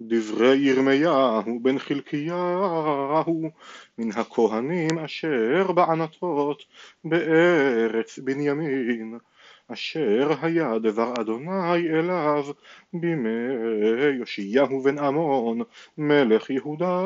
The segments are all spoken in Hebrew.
דברי ירמיהו בן חלקיהו מן הכהנים אשר בענתות בארץ בנימין אשר היה דבר אדוני אליו בימי יאשיהו בן עמון מלך יהודה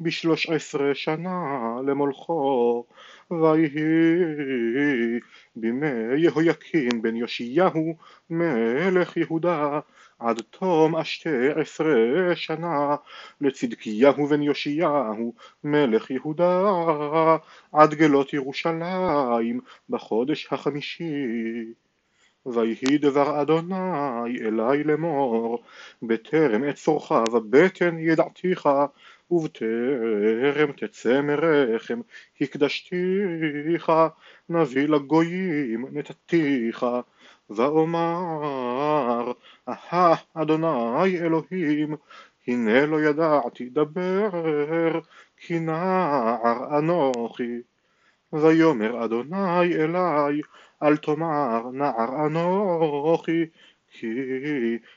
בשלוש עשרה שנה למולכו ויהי בימי יהויקים בן יאשיהו מלך יהודה עד תום השתי עשרה שנה. לצדקיהו בן יאשיהו מלך יהודה עד גלות ירושלים בחודש החמישי ויהי דבר אדוני אלי לאמור בטרם את צורך ובטן ידעתיך ובטרם תצא מרחם הקדשתיך נביא לגויים נתתיך ואומר אהה אדוני אלוהים הנה לא ידעתי דבר כי נער אנוכי ויאמר אדוני אלי אל תאמר נער אנוכי כי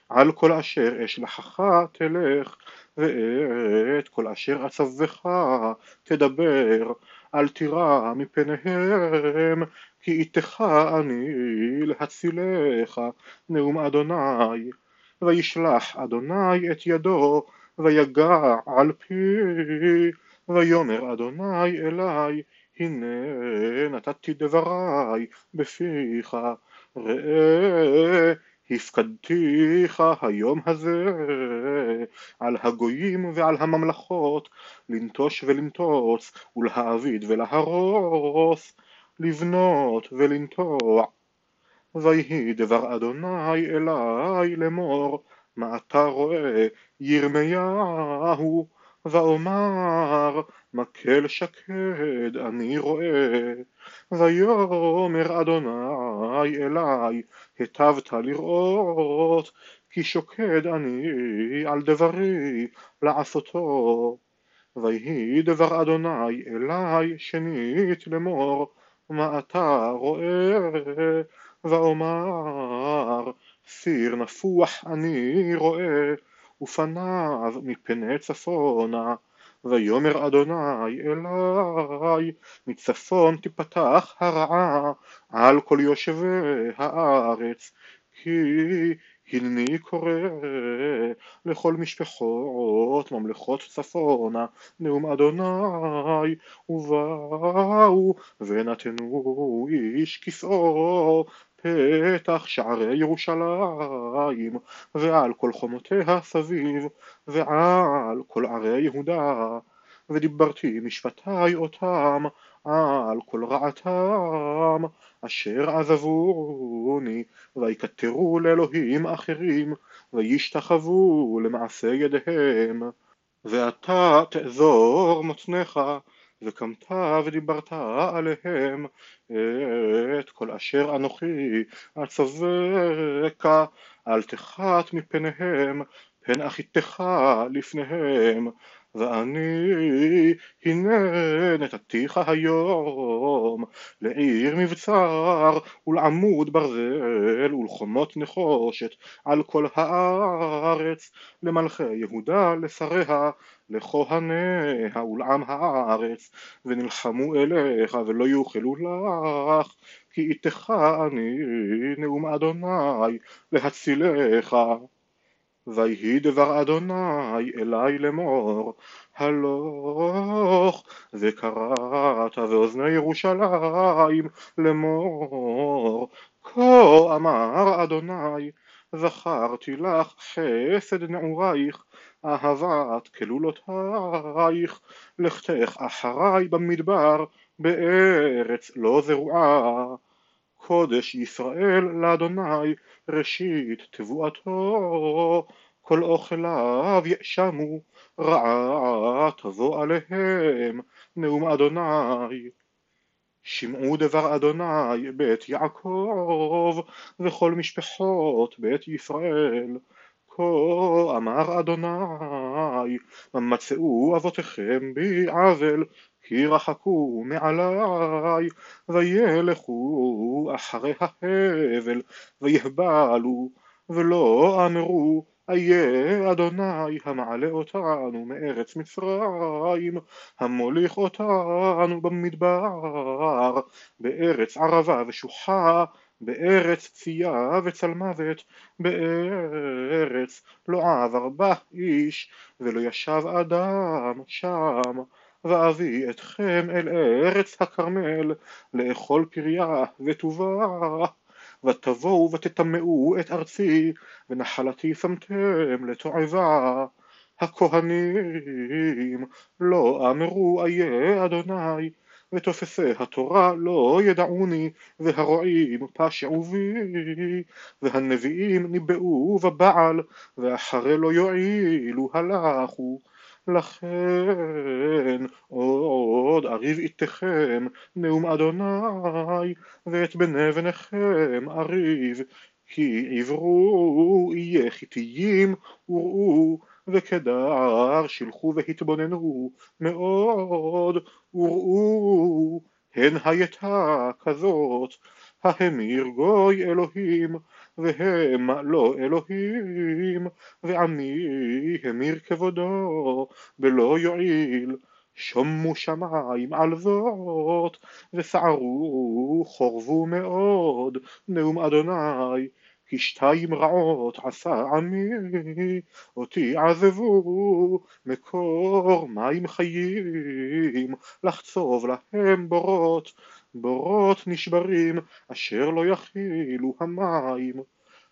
על כל אשר אשלחך תלך ואת כל אשר אצווך תדבר. אל תירא מפניהם כי איתך אני להצילך נאום אדוני. וישלח אדוני את ידו ויגע על פי. ויאמר אדוני אלי הנה נתתי דברי בפיך ראה הפקדתיך היום הזה. על הגויים ועל הממלכות לנטוש ולנטוץ ולהעביד ולהרוס לבנות ולנטוע. ויהי דבר אדוני אלי לאמור מה אתה רואה ירמיהו ואומר מקל שקד אני רואה ויאמר אדוני אלי היטבת לראות כי שוקד אני על דברי לעשותו. ויהי דבר אדוני אלי שנית לאמור מה אתה רואה? ואומר סיר נפוח אני רואה ופניו מפני צפונה ויאמר אדוני אלי מצפון תפתח הרעה על כל יושבי הארץ כי הנני קורא לכל משפחות ממלכות צפונה נאום אדוני ובאו ונתנו איש כסאו פתח שערי ירושלים ועל כל חומותיה סביב ועל כל ערי יהודה ודיברתי משפטי אותם על כל רעתם אשר עזבוני ויקטרו לאלוהים אחרים וישתחוו למעשה ידיהם. ואתה תאזור מותניך וקמת ודיברת עליהם את כל אשר אנוכי אצווקה אל תחת מפניהם פן אחיתך לפניהם ואני הנה נתתיך היום לעיר מבצר ולעמוד ברזל ולחומות נחושת על כל הארץ למלכי יהודה לשריה לכהניה ולעם הארץ ונלחמו אליך ולא יוכלו לך כי איתך אני נאום אדוני להצילך ויהי דבר אדוני אלי לאמור הלוך וקראת באוזני ירושלים לאמור כה אמר אדוני זכרתי לך חסד נעורייך אהבת כלולותייך לכתך אחריי במדבר בארץ לא זרועה קודש ישראל לאדוני ראשית תבואתו כל אוכליו יאשמו רעה תבוא עליהם נאום אדוני. שמעו דבר אדוני בית יעקב וכל משפחות בית ישראל. כה אמר אדוני מצאו אבותיכם בי עוול כי רחקו מעלי וילכו אחרי ההבל ויהבלו ולא אמרו איה אדוני המעלה אותנו מארץ מצרים, המוליך אותנו במדבר, בארץ ערבה ושוחה, בארץ צייה וצלמוות, בארץ לא עבר בה איש, ולא ישב אדם שם. ואביא אתכם אל ארץ הכרמל, לאכול פריה וטובה. ותבואו ותטמאו את ארצי, ונחלתי שמתם לתועבה. הכהנים לא אמרו איה אדוני, ותופסי התורה לא ידעוני, והרועים פשעו בי, והנביאים ניבאו בבעל, ואחרי לא יועילו הלכו. לכן עוד אריב איתכם נאום אדוני ואת בני בניכם אריב כי עברו יהיה חיתיים וראו וכדר שילחו והתבוננו מאוד וראו הן הייתה כזאת ההמיר גוי אלוהים והם לא אלוהים ועמי המיר כבודו בלא יועיל שומו שמיים על זאת וסערו חורבו מאוד נאום אדוני כי שתיים רעות עשה עמי, אותי עזבו, מקור מים חיים, לחצוב להם בורות, בורות נשברים, אשר לא יכילו המים.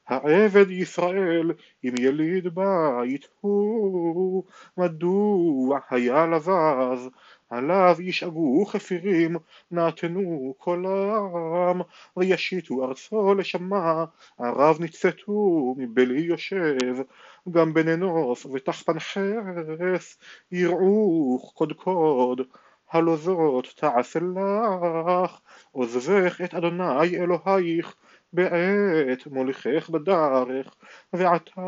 העבד ישראל אם יליד בית הוא, מדוע היה לבז? עליו ישאגו חפירים, נעתנו קולם, וישיתו ארצו לשמה, ערב ניצתו מבלי יושב, גם בן אנוס ותחפן חרס, יראו קודקוד, הלא זאת תעשה לך, עוזבך את אדוני אלוהיך, בעת מוליכך בדרך, ועתה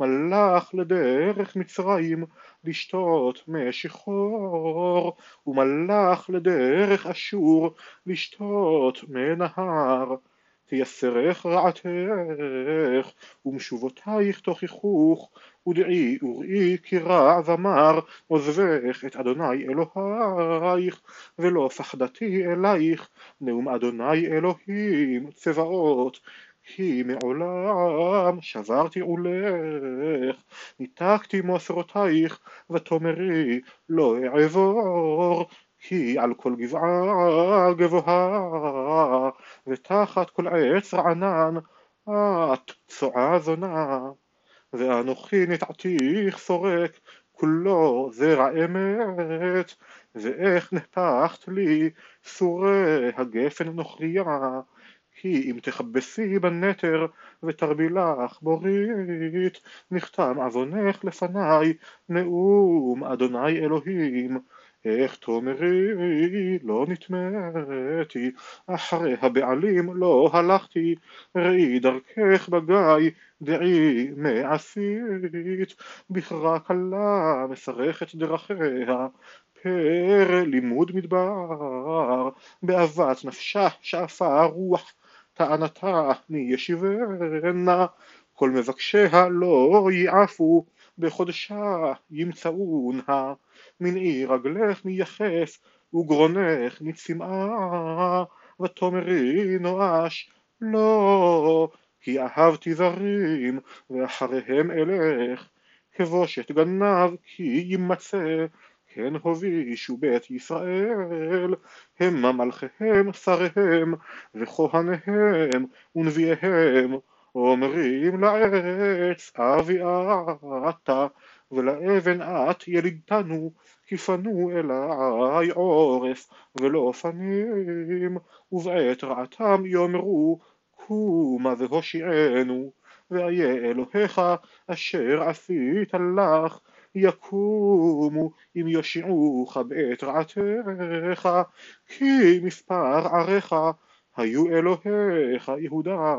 מלך לדרך מצרים, לשתות מי שחור, ומלך לדרך אשור, לשתות מי תייסרך רעתך, ומשובותייך תוכיחוך, ודעי וראי כי רע ומר, עוזבך את אדוני אלוהיך, ולא פחדתי אלייך, נאום אדוני אלוהים צבאות, כי מעולם שברתי עולך, ניתקתי מוסרותייך, ותאמרי לא אעבור, כי על כל גבעה גבוהה, ותחת כל עץ רענן, את צועה זונה. ואנוכי נטעתיך סורק, כולו זרע אמת, ואיך נטחת לי סורי הגפן נוכריה, כי אם תכבסי בנטר ותרבי לך בורית, נחתם עוונך לפניי, נאום אדוני אלוהים. איך תאמרי לא נטמאתי, אחרי הבעלים לא הלכתי, ראי דרכך בגיא, דעי מעשית, בכרה קלה מסרכת דרכיה, פר לימוד מדבר, באהבת נפשה שאפה רוח, טענתה מי ישיבנה, כל מבקשיה לא יעפו, בחודשה ימצאונה, מנעי רגלך מייחף, וגרונך מצמאה, ותאמרי נואש, לא, כי אהבתי זרים, ואחריהם אלך, כבושת גנב כי יימצא, כן הובישו בית ישראל, המה מלכיהם שריהם, וכהניהם ונביאיהם, אומרים לעץ אביאה אתה, ולאבן את ילידתנו, כי פנו אלי עורף ולא פנים, ובעת רעתם יאמרו קומה והושיענו, ואיה אלוהיך אשר עשית לך, יקומו אם יושיעוך בעת רעתך, כי מספר עריך היו אלוהיך יהודה.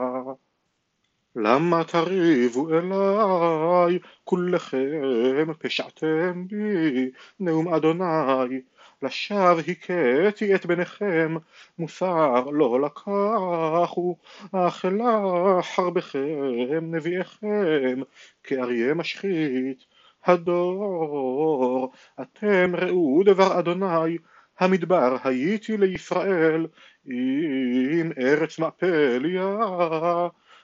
למה תריבו אליי, כולכם פשעתם בי, נאום אדוני, לשווא הכיתי את בניכם, מוסר לא לקחו, אך אלה חרבכם נביאיכם, כאריה משחית. הדור, אתם ראו דבר אדוני, המדבר הייתי לישראל, אם ארץ מעפליה,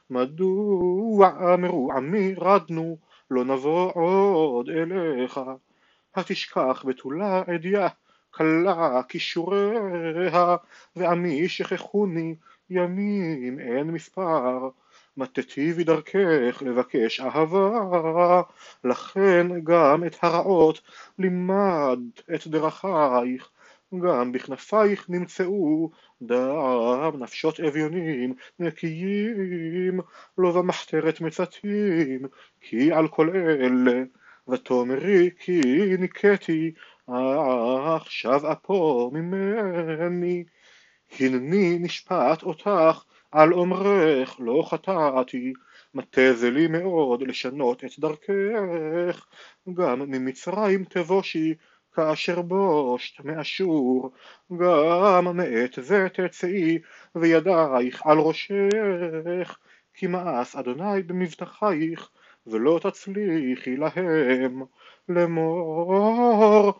מדוע אמרו עמי רדנו, לא נבוא עוד אליך. התשכח בתולה עדיה, כלה כישוריה, ועמי שכחוני, ימים אין מספר. מטטיבי דרכך לבקש אהבה, לכן גם את הרעות לימד את דרכייך, גם בכנפייך נמצאו דם נפשות אביונים נקיים, לא במחתרת מצתים, כי על כל אלה ותאמרי כי ניקתי עכשיו אפו ממני, הנני נשפט אותך על אומרך לא חטאתי, מטה זה לי מאוד לשנות את דרכך, גם ממצרים תבושי כאשר בושת מאשור, גם מעת זה תצאי וידייך על ראשך, כי מאס אדוני במבטחייך ולא תצליחי להם לאמור.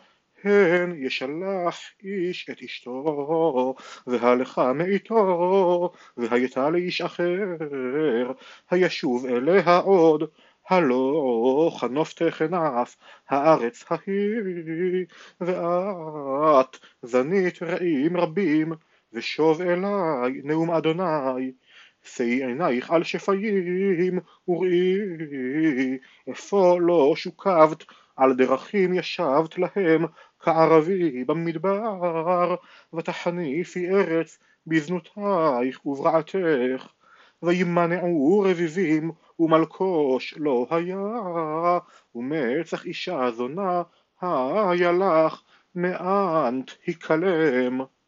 הן ישלח איש את אשתו והלכה מאיתו והייתה לאיש אחר הישוב אליה עוד הלא חנוף תכנף הארץ ההיא ואת זנית רעים רבים ושוב אליי נאום אדוני שאי עינייך על שפיים וראי איפה לא שוקבת על דרכים ישבת להם כערבי במדבר ותחניפי ארץ בזנותייך וברעתך וימנעו רביבים ומלקוש לא היה ומצח אישה זונה היה לך מאנת הכלם